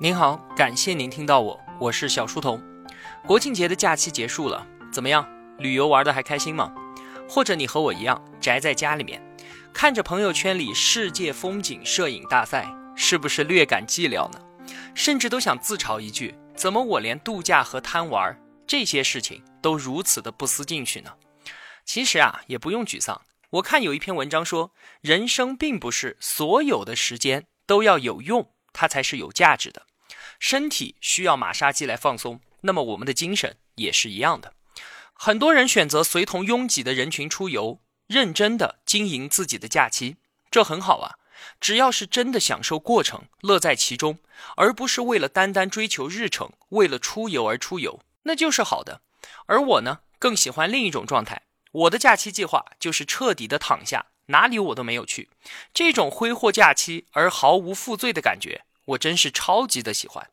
您好，感谢您听到我，我是小书童。国庆节的假期结束了，怎么样？旅游玩的还开心吗？或者你和我一样宅在家里面，看着朋友圈里世界风景摄影大赛，是不是略感寂寥呢？甚至都想自嘲一句：怎么我连度假和贪玩这些事情都如此的不思进取呢？其实啊，也不用沮丧。我看有一篇文章说，人生并不是所有的时间都要有用，它才是有价值的。身体需要马杀鸡来放松，那么我们的精神也是一样的。很多人选择随同拥挤的人群出游，认真的经营自己的假期，这很好啊。只要是真的享受过程，乐在其中，而不是为了单单追求日程，为了出游而出游，那就是好的。而我呢，更喜欢另一种状态。我的假期计划就是彻底的躺下，哪里我都没有去。这种挥霍假期而毫无负罪的感觉。我真是超级的喜欢。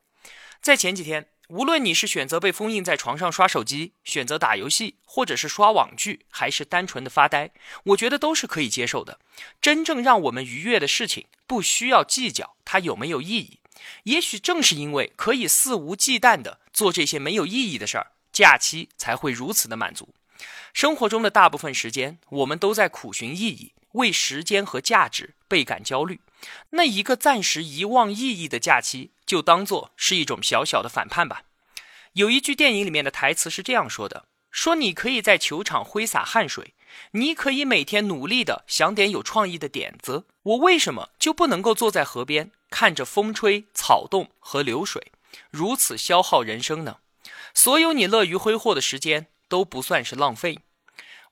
在前几天，无论你是选择被封印在床上刷手机，选择打游戏，或者是刷网剧，还是单纯的发呆，我觉得都是可以接受的。真正让我们愉悦的事情，不需要计较它有没有意义。也许正是因为可以肆无忌惮的做这些没有意义的事儿，假期才会如此的满足。生活中的大部分时间，我们都在苦寻意义，为时间和价值倍感焦虑。那一个暂时遗忘意义的假期，就当做是一种小小的反叛吧。有一句电影里面的台词是这样说的：“说你可以在球场挥洒汗水，你可以每天努力的想点有创意的点子，我为什么就不能够坐在河边，看着风吹草动和流水，如此消耗人生呢？所有你乐于挥霍的时间都不算是浪费。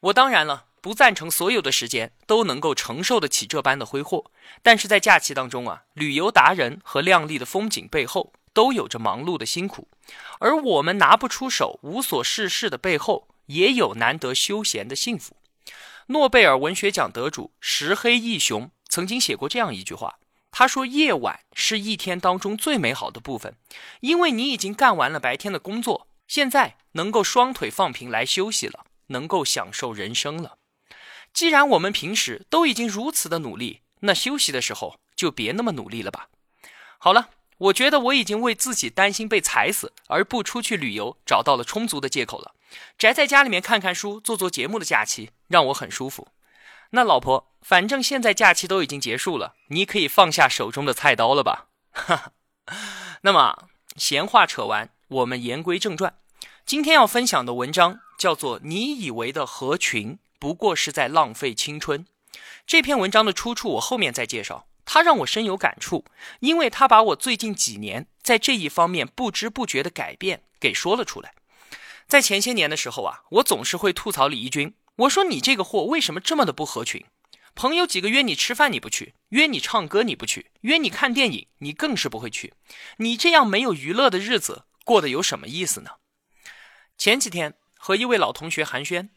我当然了。”不赞成所有的时间都能够承受得起这般的挥霍，但是在假期当中啊，旅游达人和亮丽的风景背后都有着忙碌的辛苦，而我们拿不出手、无所事事的背后，也有难得休闲的幸福。诺贝尔文学奖得主石黑一雄曾经写过这样一句话，他说：“夜晚是一天当中最美好的部分，因为你已经干完了白天的工作，现在能够双腿放平来休息了，能够享受人生了。”既然我们平时都已经如此的努力，那休息的时候就别那么努力了吧。好了，我觉得我已经为自己担心被踩死而不出去旅游找到了充足的借口了。宅在家里面看看书、做做节目的假期让我很舒服。那老婆，反正现在假期都已经结束了，你可以放下手中的菜刀了吧？哈哈。那么闲话扯完，我们言归正传。今天要分享的文章叫做《你以为的合群》。不过是在浪费青春。这篇文章的出处我后面再介绍。它让我深有感触，因为它把我最近几年在这一方面不知不觉的改变给说了出来。在前些年的时候啊，我总是会吐槽李义军，我说你这个货为什么这么的不合群？朋友几个约你吃饭你不去，约你唱歌你不去，约你看电影你更是不会去。你这样没有娱乐的日子过得有什么意思呢？前几天和一位老同学寒暄。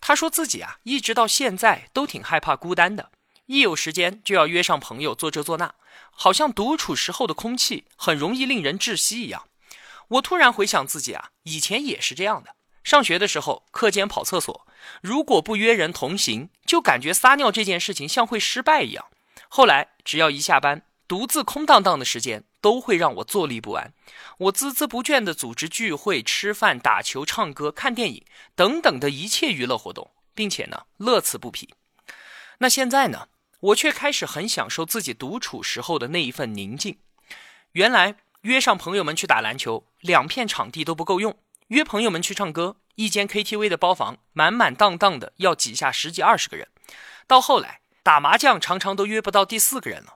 他说自己啊，一直到现在都挺害怕孤单的，一有时间就要约上朋友做这做那，好像独处时候的空气很容易令人窒息一样。我突然回想自己啊，以前也是这样的。上学的时候，课间跑厕所，如果不约人同行，就感觉撒尿这件事情像会失败一样。后来只要一下班，独自空荡荡的时间。都会让我坐立不安。我孜孜不倦地组织聚会、吃饭、打球、唱歌、看电影等等的一切娱乐活动，并且呢，乐此不疲。那现在呢，我却开始很享受自己独处时候的那一份宁静。原来约上朋友们去打篮球，两片场地都不够用；约朋友们去唱歌，一间 KTV 的包房满满当当的，要挤下十几二十个人。到后来打麻将，常常都约不到第四个人了。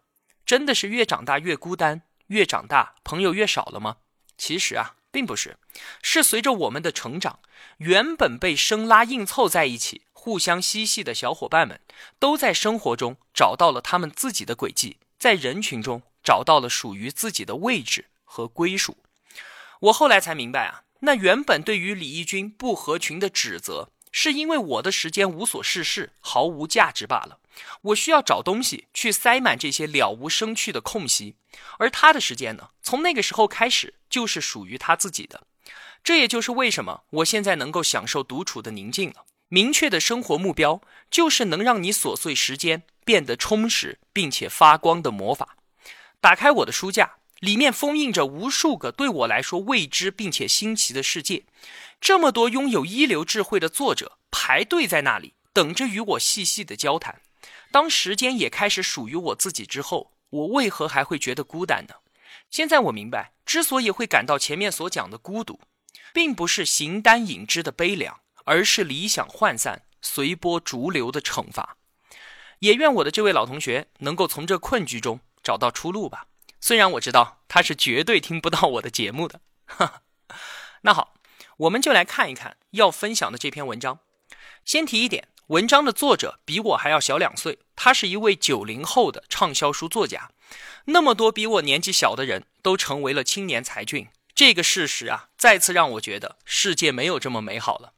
真的是越长大越孤单。越长大，朋友越少了吗？其实啊，并不是，是随着我们的成长，原本被生拉硬凑在一起、互相嬉戏的小伙伴们，都在生活中找到了他们自己的轨迹，在人群中找到了属于自己的位置和归属。我后来才明白啊，那原本对于李义军不合群的指责。是因为我的时间无所事事，毫无价值罢了。我需要找东西去塞满这些了无生趣的空隙，而他的时间呢，从那个时候开始就是属于他自己的。这也就是为什么我现在能够享受独处的宁静了。明确的生活目标就是能让你琐碎时间变得充实并且发光的魔法。打开我的书架，里面封印着无数个对我来说未知并且新奇的世界。这么多拥有一流智慧的作者排队在那里，等着与我细细的交谈。当时间也开始属于我自己之后，我为何还会觉得孤单呢？现在我明白，之所以会感到前面所讲的孤独，并不是形单影只的悲凉，而是理想涣散、随波逐流的惩罚。也愿我的这位老同学能够从这困局中找到出路吧。虽然我知道他是绝对听不到我的节目的。那好，我们就来看一看要分享的这篇文章。先提一点。文章的作者比我还要小两岁，他是一位九零后的畅销书作家。那么多比我年纪小的人都成为了青年才俊，这个事实啊，再次让我觉得世界没有这么美好了。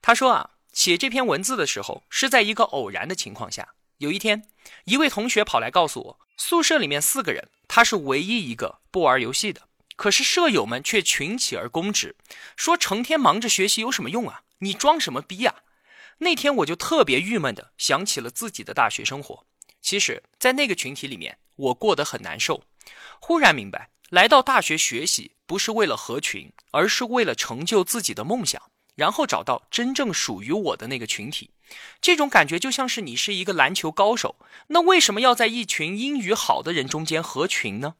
他说啊，写这篇文字的时候是在一个偶然的情况下。有一天，一位同学跑来告诉我，宿舍里面四个人，他是唯一一个不玩游戏的，可是舍友们却群起而攻之，说成天忙着学习有什么用啊？你装什么逼呀？那天我就特别郁闷的想起了自己的大学生活。其实，在那个群体里面，我过得很难受。忽然明白，来到大学学习不是为了合群，而是为了成就自己的梦想，然后找到真正属于我的那个群体。这种感觉就像是你是一个篮球高手，那为什么要在一群英语好的人中间合群呢？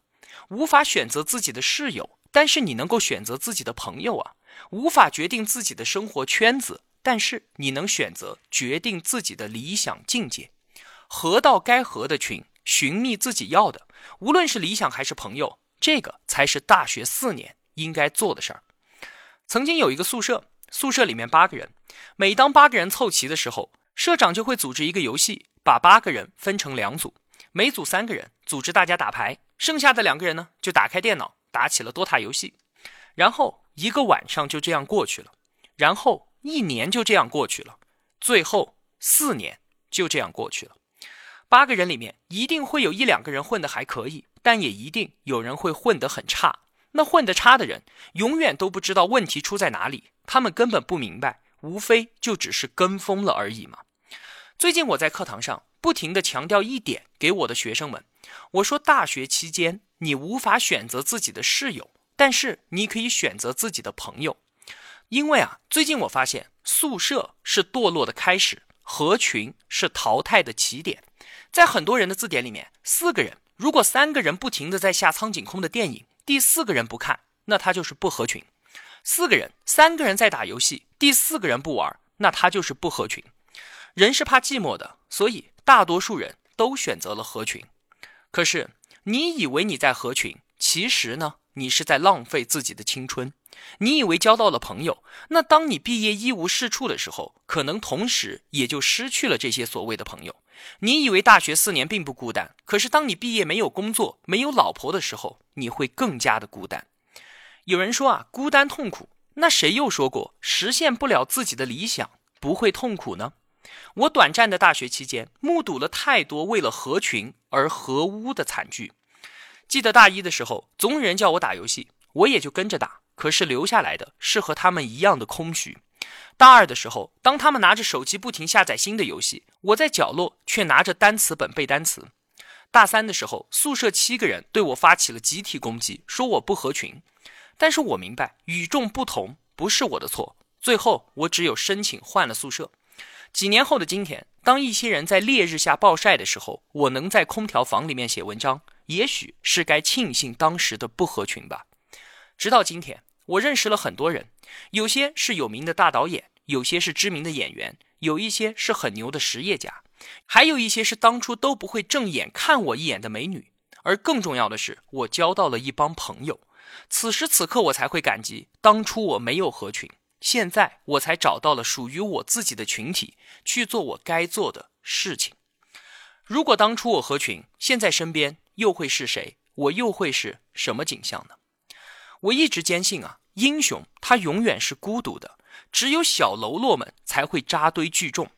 无法选择自己的室友，但是你能够选择自己的朋友啊。无法决定自己的生活圈子。但是你能选择决定自己的理想境界，合到该合的群，寻觅自己要的，无论是理想还是朋友，这个才是大学四年应该做的事儿。曾经有一个宿舍，宿舍里面八个人，每当八个人凑齐的时候，社长就会组织一个游戏，把八个人分成两组，每组三个人，组织大家打牌，剩下的两个人呢，就打开电脑打起了 DOTA 游戏，然后一个晚上就这样过去了，然后。一年就这样过去了，最后四年就这样过去了。八个人里面一定会有一两个人混得还可以，但也一定有人会混得很差。那混得差的人永远都不知道问题出在哪里，他们根本不明白，无非就只是跟风了而已嘛。最近我在课堂上不停地强调一点给我的学生们，我说大学期间你无法选择自己的室友，但是你可以选择自己的朋友。因为啊，最近我发现宿舍是堕落的开始，合群是淘汰的起点。在很多人的字典里面，四个人如果三个人不停的在下苍井空的电影，第四个人不看，那他就是不合群；四个人三个人在打游戏，第四个人不玩，那他就是不合群。人是怕寂寞的，所以大多数人都选择了合群。可是你以为你在合群，其实呢，你是在浪费自己的青春。你以为交到了朋友，那当你毕业一无是处的时候，可能同时也就失去了这些所谓的朋友。你以为大学四年并不孤单，可是当你毕业没有工作、没有老婆的时候，你会更加的孤单。有人说啊，孤单痛苦，那谁又说过实现不了自己的理想不会痛苦呢？我短暂的大学期间，目睹了太多为了合群而合污的惨剧。记得大一的时候，总有人叫我打游戏，我也就跟着打。可是留下来的是和他们一样的空虚。大二的时候，当他们拿着手机不停下载新的游戏，我在角落却拿着单词本背单词。大三的时候，宿舍七个人对我发起了集体攻击，说我不合群。但是我明白与众不同不是我的错。最后，我只有申请换了宿舍。几年后的今天，当一些人在烈日下暴晒的时候，我能在空调房里面写文章，也许是该庆幸当时的不合群吧。直到今天。我认识了很多人，有些是有名的大导演，有些是知名的演员，有一些是很牛的实业家，还有一些是当初都不会正眼看我一眼的美女。而更重要的是，我交到了一帮朋友。此时此刻，我才会感激当初我没有合群，现在我才找到了属于我自己的群体，去做我该做的事情。如果当初我合群，现在身边又会是谁？我又会是什么景象呢？我一直坚信啊，英雄他永远是孤独的，只有小喽啰们才会扎堆聚众。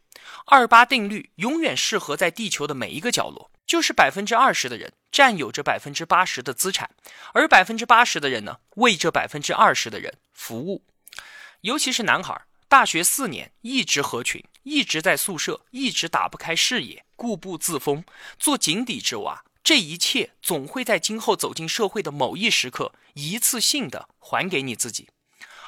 二八定律永远适合在地球的每一个角落，就是百分之二十的人占有着百分之八十的资产，而百分之八十的人呢，为这百分之二十的人服务。尤其是男孩，大学四年一直合群，一直在宿舍，一直打不开视野，固步自封，做井底之蛙，这一切总会在今后走进社会的某一时刻，一次性的还给你自己。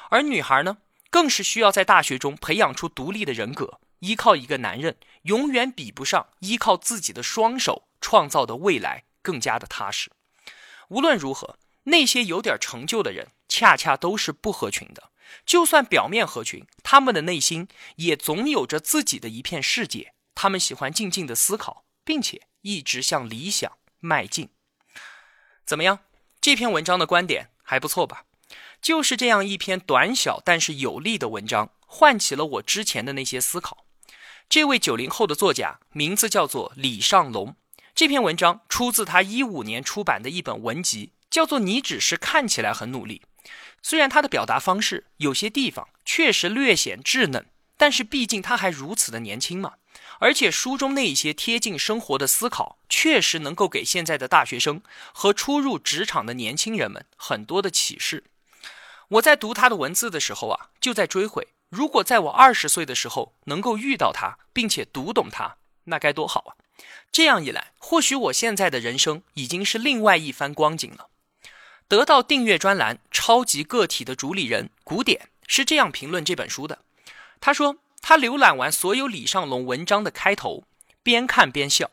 而女孩呢，更是需要在大学中培养出独立的人格，依靠一个男人，永远比不上依靠自己的双手创造的未来更加的踏实。无论如何，那些有点成就的人，恰恰都是不合群的。就算表面合群，他们的内心也总有着自己的一片世界。他们喜欢静静的思考，并且一直向理想迈进。怎么样？这篇文章的观点还不错吧？就是这样一篇短小但是有力的文章，唤起了我之前的那些思考。这位九零后的作家名字叫做李尚龙。这篇文章出自他一五年出版的一本文集，叫做《你只是看起来很努力》。虽然他的表达方式有些地方确实略显稚嫩，但是毕竟他还如此的年轻嘛。而且书中那一些贴近生活的思考，确实能够给现在的大学生和初入职场的年轻人们很多的启示。我在读他的文字的时候啊，就在追悔：如果在我二十岁的时候能够遇到他，并且读懂他，那该多好啊！这样一来，或许我现在的人生已经是另外一番光景了。得到订阅专栏《超级个体》的主理人古典是这样评论这本书的：他说。他浏览完所有李尚龙文章的开头，边看边笑，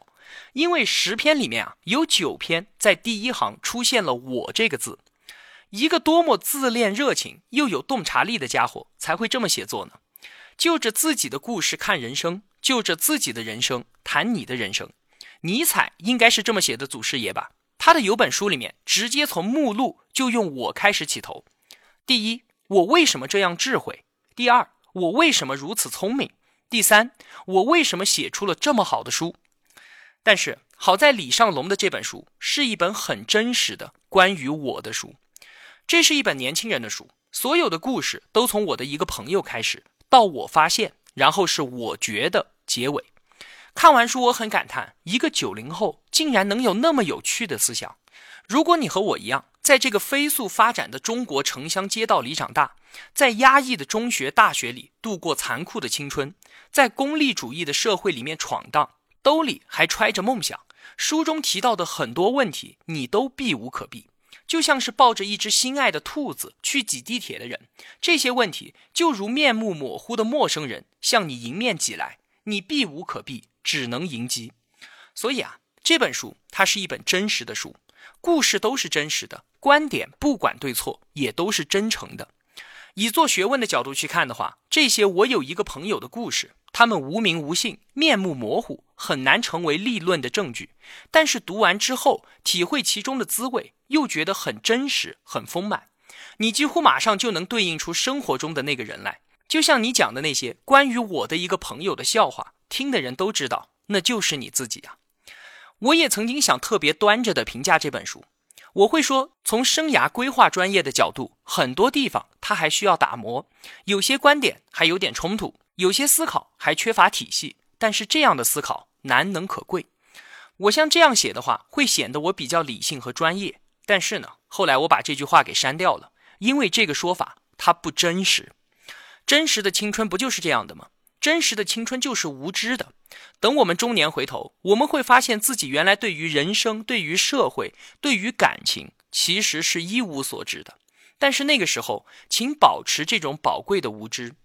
因为十篇里面啊，有九篇在第一行出现了“我”这个字。一个多么自恋、热情又有洞察力的家伙才会这么写作呢？就着自己的故事看人生，就着自己的人生谈你的人生。尼采应该是这么写的祖师爷吧？他的有本书里面直接从目录就用“我”开始起头。第一，我为什么这样智慧？第二。我为什么如此聪明？第三，我为什么写出了这么好的书？但是好在李尚龙的这本书是一本很真实的关于我的书。这是一本年轻人的书，所有的故事都从我的一个朋友开始，到我发现，然后是我觉得结尾。看完书，我很感叹，一个九零后竟然能有那么有趣的思想。如果你和我一样，在这个飞速发展的中国城乡街道里长大，在压抑的中学、大学里度过残酷的青春，在功利主义的社会里面闯荡，兜里还揣着梦想，书中提到的很多问题，你都避无可避。就像是抱着一只心爱的兔子去挤地铁的人，这些问题就如面目模糊的陌生人向你迎面挤来，你避无可避，只能迎击。所以啊，这本书它是一本真实的书。故事都是真实的，观点不管对错也都是真诚的。以做学问的角度去看的话，这些我有一个朋友的故事，他们无名无姓，面目模糊，很难成为立论的证据。但是读完之后，体会其中的滋味，又觉得很真实，很丰满。你几乎马上就能对应出生活中的那个人来。就像你讲的那些关于我的一个朋友的笑话，听的人都知道，那就是你自己啊。我也曾经想特别端着的评价这本书，我会说，从生涯规划专业的角度，很多地方它还需要打磨，有些观点还有点冲突，有些思考还缺乏体系。但是这样的思考难能可贵。我像这样写的话，会显得我比较理性和专业。但是呢，后来我把这句话给删掉了，因为这个说法它不真实。真实的青春不就是这样的吗？真实的青春就是无知的。等我们中年回头，我们会发现自己原来对于人生、对于社会、对于感情，其实是一无所知的。但是那个时候，请保持这种宝贵的无知。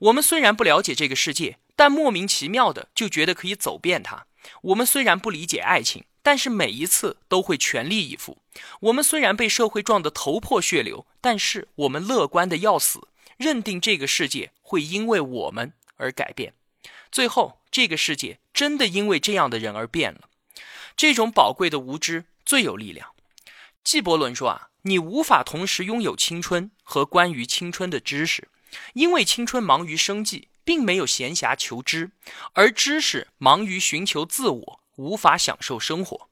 我们虽然不了解这个世界，但莫名其妙的就觉得可以走遍它。我们虽然不理解爱情，但是每一次都会全力以赴。我们虽然被社会撞得头破血流，但是我们乐观的要死，认定这个世界会因为我们。而改变，最后这个世界真的因为这样的人而变了。这种宝贵的无知最有力量。纪伯伦说啊，你无法同时拥有青春和关于青春的知识，因为青春忙于生计，并没有闲暇求知，而知识忙于寻求自我，无法享受生活。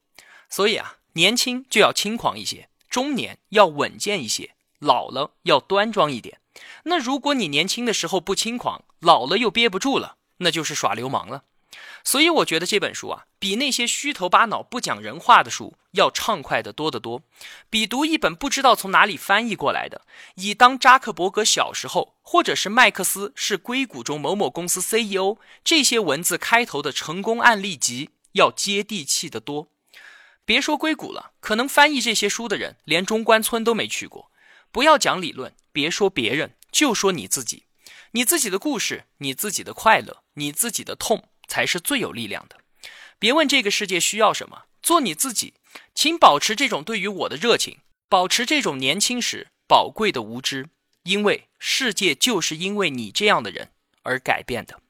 所以啊，年轻就要轻狂一些，中年要稳健一些，老了要端庄一点。那如果你年轻的时候不轻狂，老了又憋不住了，那就是耍流氓了。所以我觉得这本书啊，比那些虚头巴脑、不讲人话的书要畅快的多得多，比读一本不知道从哪里翻译过来的以当扎克伯格小时候，或者是麦克斯是硅谷中某某公司 CEO 这些文字开头的成功案例集要接地气的多。别说硅谷了，可能翻译这些书的人连中关村都没去过。不要讲理论，别说别人，就说你自己，你自己的故事，你自己的快乐，你自己的痛，才是最有力量的。别问这个世界需要什么，做你自己。请保持这种对于我的热情，保持这种年轻时宝贵的无知，因为世界就是因为你这样的人而改变的。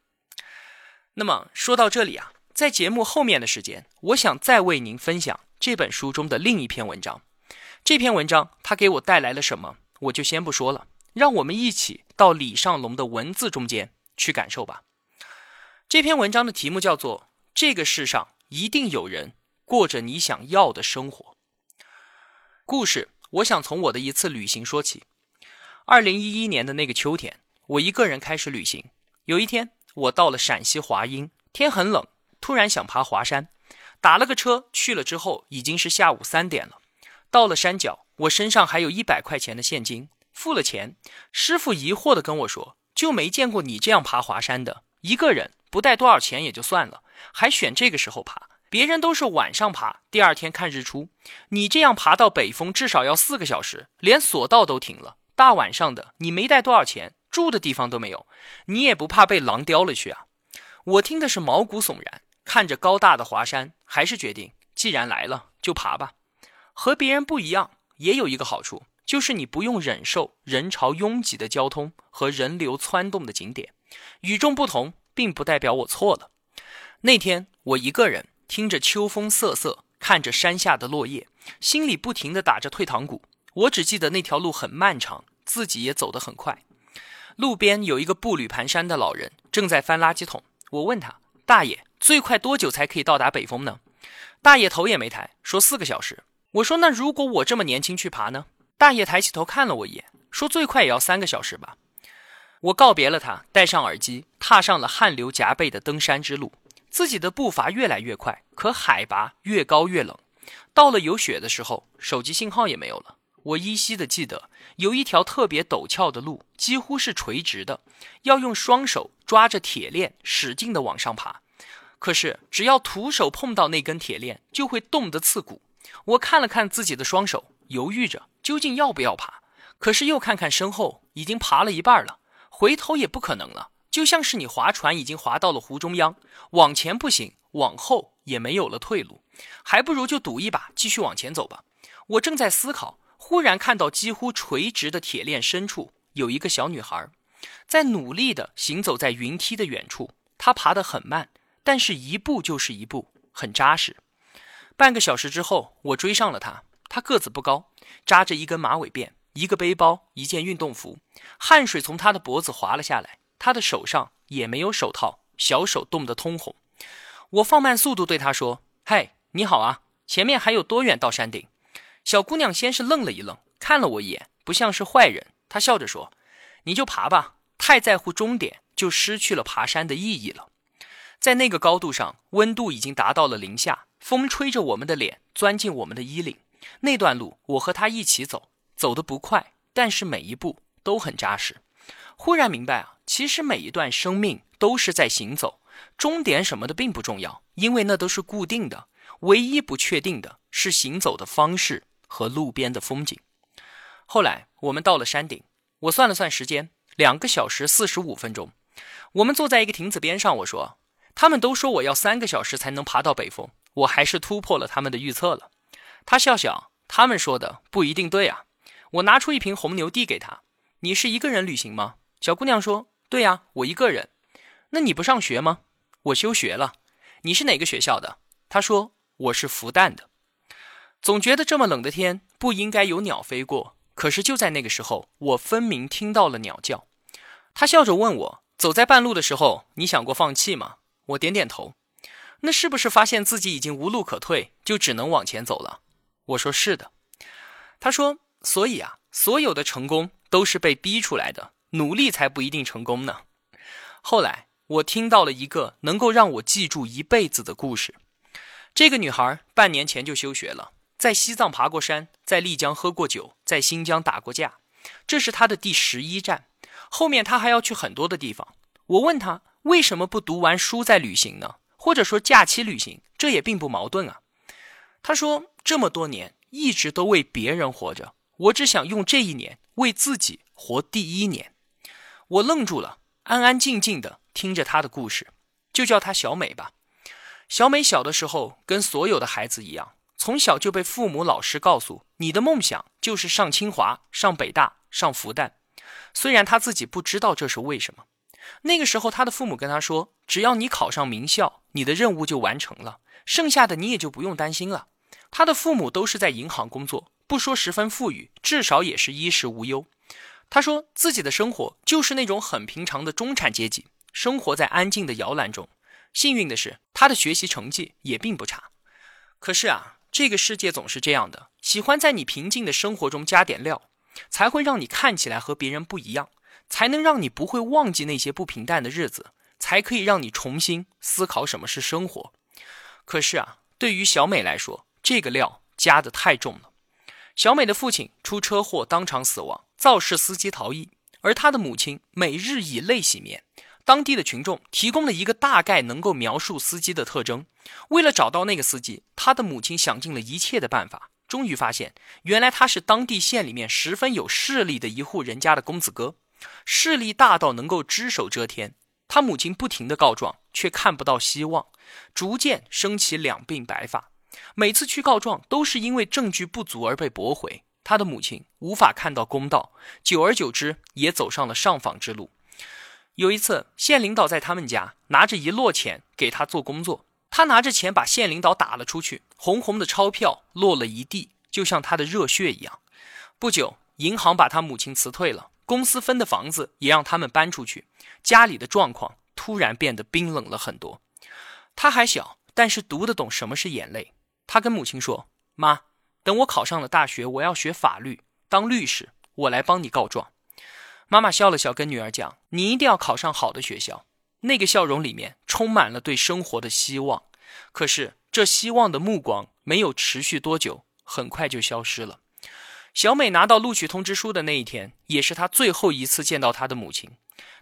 那么说到这里啊，在节目后面的时间，我想再为您分享这本书中的另一篇文章。这篇文章它给我带来了什么，我就先不说了。让我们一起到李尚龙的文字中间去感受吧。这篇文章的题目叫做《这个世上一定有人》。过着你想要的生活。故事，我想从我的一次旅行说起。二零一一年的那个秋天，我一个人开始旅行。有一天，我到了陕西华阴，天很冷，突然想爬华山，打了个车去了。之后已经是下午三点了。到了山脚，我身上还有一百块钱的现金，付了钱。师傅疑惑的跟我说：“就没见过你这样爬华山的，一个人不带多少钱也就算了，还选这个时候爬。”别人都是晚上爬，第二天看日出。你这样爬到北峰至少要四个小时，连索道都停了。大晚上的，你没带多少钱，住的地方都没有，你也不怕被狼叼了去啊？我听的是毛骨悚然，看着高大的华山，还是决定，既然来了就爬吧。和别人不一样，也有一个好处，就是你不用忍受人潮拥挤的交通和人流窜动的景点。与众不同，并不代表我错了。那天我一个人。听着秋风瑟瑟，看着山下的落叶，心里不停地打着退堂鼓。我只记得那条路很漫长，自己也走得很快。路边有一个步履蹒跚的老人，正在翻垃圾桶。我问他：“大爷，最快多久才可以到达北峰呢？”大爷头也没抬，说：“四个小时。”我说：“那如果我这么年轻去爬呢？”大爷抬起头看了我一眼，说：“最快也要三个小时吧。”我告别了他，戴上耳机，踏上了汗流浃背的登山之路。自己的步伐越来越快，可海拔越高越冷。到了有雪的时候，手机信号也没有了。我依稀的记得，有一条特别陡峭的路，几乎是垂直的，要用双手抓着铁链，使劲的往上爬。可是，只要徒手碰到那根铁链，就会冻得刺骨。我看了看自己的双手，犹豫着究竟要不要爬。可是又看看身后，已经爬了一半了，回头也不可能了。就像是你划船已经划到了湖中央，往前不行，往后也没有了退路，还不如就赌一把，继续往前走吧。我正在思考，忽然看到几乎垂直的铁链深处有一个小女孩，在努力地行走在云梯的远处。她爬得很慢，但是一步就是一步，很扎实。半个小时之后，我追上了她。她个子不高，扎着一根马尾辫，一个背包，一件运动服，汗水从她的脖子滑了下来。他的手上也没有手套，小手冻得通红。我放慢速度对他说：“嗨，你好啊，前面还有多远到山顶？”小姑娘先是愣了一愣，看了我一眼，不像是坏人。她笑着说：“你就爬吧，太在乎终点就失去了爬山的意义了。”在那个高度上，温度已经达到了零下，风吹着我们的脸，钻进我们的衣领。那段路，我和他一起走，走得不快，但是每一步都很扎实。忽然明白啊，其实每一段生命都是在行走，终点什么的并不重要，因为那都是固定的。唯一不确定的是行走的方式和路边的风景。后来我们到了山顶，我算了算时间，两个小时四十五分钟。我们坐在一个亭子边上，我说：“他们都说我要三个小时才能爬到北峰，我还是突破了他们的预测了。”他笑笑：“他们说的不一定对啊。”我拿出一瓶红牛递给他：“你是一个人旅行吗？”小姑娘说：“对呀，我一个人。那你不上学吗？我休学了。你是哪个学校的？”她说：“我是复旦的。”总觉得这么冷的天不应该有鸟飞过，可是就在那个时候，我分明听到了鸟叫。他笑着问我：“走在半路的时候，你想过放弃吗？”我点点头。那是不是发现自己已经无路可退，就只能往前走了？我说：“是的。”他说：“所以啊，所有的成功都是被逼出来的。”努力才不一定成功呢。后来我听到了一个能够让我记住一辈子的故事。这个女孩半年前就休学了，在西藏爬过山，在丽江喝过酒，在新疆打过架，这是她的第十一站。后面她还要去很多的地方。我问她为什么不读完书再旅行呢？或者说假期旅行，这也并不矛盾啊。他说：“这么多年一直都为别人活着，我只想用这一年为自己活第一年。”我愣住了，安安静静的听着他的故事，就叫她小美吧。小美小的时候跟所有的孩子一样，从小就被父母、老师告诉：“你的梦想就是上清华、上北大、上复旦。”虽然她自己不知道这是为什么。那个时候，他的父母跟他说：“只要你考上名校，你的任务就完成了，剩下的你也就不用担心了。”他的父母都是在银行工作，不说十分富裕，至少也是衣食无忧。他说自己的生活就是那种很平常的中产阶级，生活在安静的摇篮中。幸运的是，他的学习成绩也并不差。可是啊，这个世界总是这样的，喜欢在你平静的生活中加点料，才会让你看起来和别人不一样。才能让你不会忘记那些不平淡的日子，才可以让你重新思考什么是生活。可是啊，对于小美来说，这个料加的太重了。小美的父亲出车祸当场死亡，肇事司机逃逸，而她的母亲每日以泪洗面。当地的群众提供了一个大概能够描述司机的特征。为了找到那个司机，她的母亲想尽了一切的办法，终于发现，原来他是当地县里面十分有势力的一户人家的公子哥。势力大到能够只手遮天，他母亲不停的告状，却看不到希望，逐渐升起两鬓白发。每次去告状，都是因为证据不足而被驳回。他的母亲无法看到公道，久而久之，也走上了上访之路。有一次，县领导在他们家拿着一摞钱给他做工作，他拿着钱把县领导打了出去，红红的钞票落了一地，就像他的热血一样。不久，银行把他母亲辞退了。公司分的房子也让他们搬出去，家里的状况突然变得冰冷了很多。他还小，但是读得懂什么是眼泪。他跟母亲说：“妈，等我考上了大学，我要学法律，当律师，我来帮你告状。”妈妈笑了笑，跟女儿讲：“你一定要考上好的学校。”那个笑容里面充满了对生活的希望。可是这希望的目光没有持续多久，很快就消失了。小美拿到录取通知书的那一天，也是她最后一次见到她的母亲。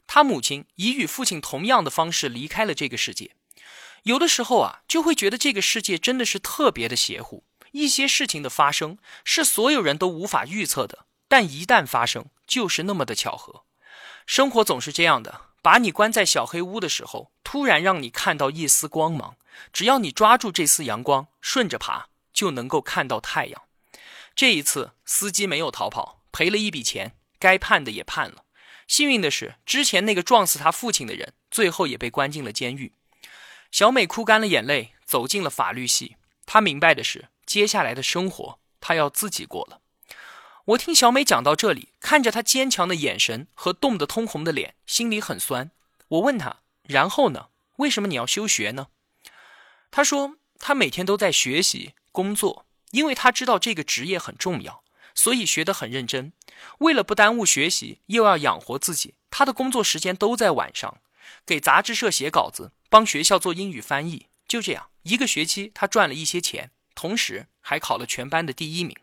她母亲以与父亲同样的方式离开了这个世界。有的时候啊，就会觉得这个世界真的是特别的邪乎。一些事情的发生是所有人都无法预测的，但一旦发生，就是那么的巧合。生活总是这样的，把你关在小黑屋的时候，突然让你看到一丝光芒。只要你抓住这丝阳光，顺着爬，就能够看到太阳。这一次，司机没有逃跑，赔了一笔钱，该判的也判了。幸运的是，之前那个撞死他父亲的人，最后也被关进了监狱。小美哭干了眼泪，走进了法律系。她明白的是，接下来的生活，她要自己过了。我听小美讲到这里，看着她坚强的眼神和冻得通红的脸，心里很酸。我问她：“然后呢？为什么你要休学呢？”她说：“她每天都在学习工作。”因为她知道这个职业很重要，所以学得很认真。为了不耽误学习，又要养活自己，她的工作时间都在晚上，给杂志社写稿子，帮学校做英语翻译。就这样，一个学期他赚了一些钱，同时还考了全班的第一名。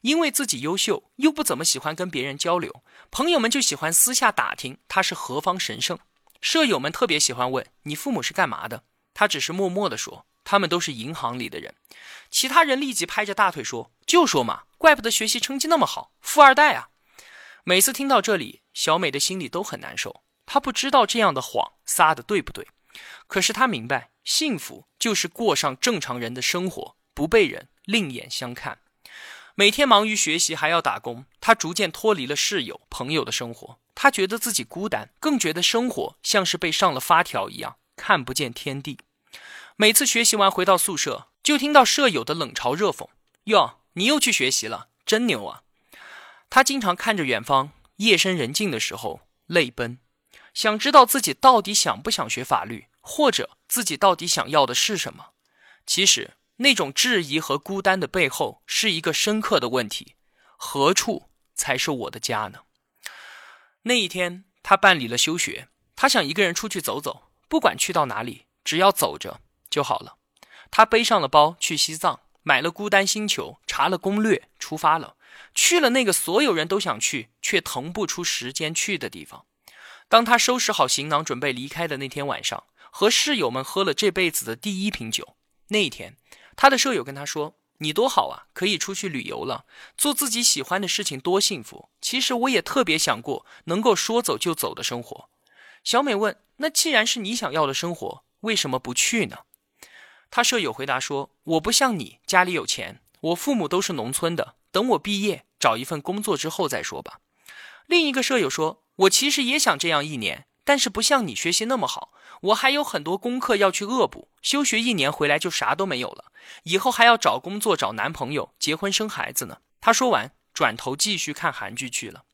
因为自己优秀，又不怎么喜欢跟别人交流，朋友们就喜欢私下打听他是何方神圣。舍友们特别喜欢问你父母是干嘛的，他只是默默地说。他们都是银行里的人，其他人立即拍着大腿说：“就说嘛，怪不得学习成绩那么好，富二代啊！”每次听到这里，小美的心里都很难受。她不知道这样的谎撒的对不对，可是他明白，幸福就是过上正常人的生活，不被人另眼相看。每天忙于学习，还要打工，他逐渐脱离了室友朋友的生活。他觉得自己孤单，更觉得生活像是被上了发条一样，看不见天地。每次学习完回到宿舍，就听到舍友的冷嘲热讽：“哟，你又去学习了，真牛啊！”他经常看着远方，夜深人静的时候泪奔，想知道自己到底想不想学法律，或者自己到底想要的是什么。其实，那种质疑和孤单的背后，是一个深刻的问题：何处才是我的家呢？那一天，他办理了休学，他想一个人出去走走，不管去到哪里，只要走着。就好了。他背上了包去西藏，买了《孤单星球》，查了攻略，出发了，去了那个所有人都想去却腾不出时间去的地方。当他收拾好行囊准备离开的那天晚上，和室友们喝了这辈子的第一瓶酒。那一天，他的舍友跟他说：“你多好啊，可以出去旅游了，做自己喜欢的事情，多幸福。其实我也特别想过能够说走就走的生活。小美问：“那既然是你想要的生活，为什么不去呢？”他舍友回答说：“我不像你，家里有钱，我父母都是农村的，等我毕业找一份工作之后再说吧。”另一个舍友说：“我其实也想这样一年，但是不像你学习那么好，我还有很多功课要去恶补，休学一年回来就啥都没有了，以后还要找工作、找男朋友、结婚生孩子呢。”他说完，转头继续看韩剧去了。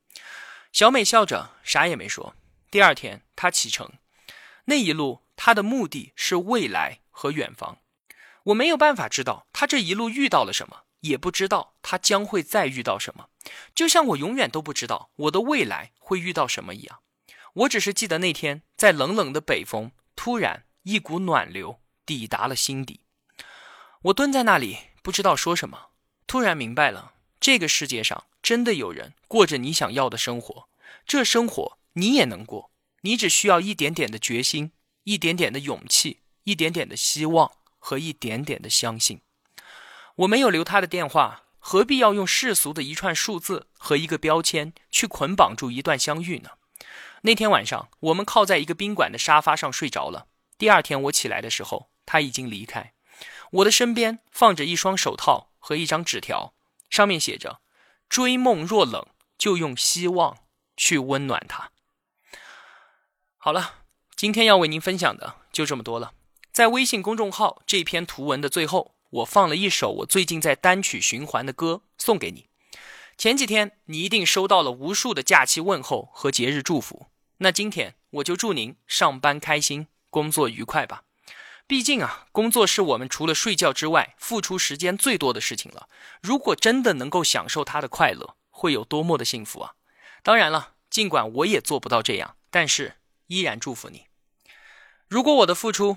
小美笑着，啥也没说。第二天，他启程，那一路他的目的是未来和远方。我没有办法知道他这一路遇到了什么，也不知道他将会再遇到什么，就像我永远都不知道我的未来会遇到什么一样。我只是记得那天，在冷冷的北风，突然一股暖流抵达了心底。我蹲在那里，不知道说什么。突然明白了，这个世界上真的有人过着你想要的生活，这生活。你也能过，你只需要一点点的决心，一点点的勇气，一点点的希望和一点点的相信。我没有留他的电话，何必要用世俗的一串数字和一个标签去捆绑住一段相遇呢？那天晚上，我们靠在一个宾馆的沙发上睡着了。第二天我起来的时候，他已经离开。我的身边放着一双手套和一张纸条，上面写着：“追梦若冷，就用希望去温暖它。”好了，今天要为您分享的就这么多了。在微信公众号这篇图文的最后，我放了一首我最近在单曲循环的歌送给你。前几天你一定收到了无数的假期问候和节日祝福，那今天我就祝您上班开心，工作愉快吧。毕竟啊，工作是我们除了睡觉之外付出时间最多的事情了。如果真的能够享受它的快乐，会有多么的幸福啊！当然了，尽管我也做不到这样，但是。依然祝福你。如果我的付出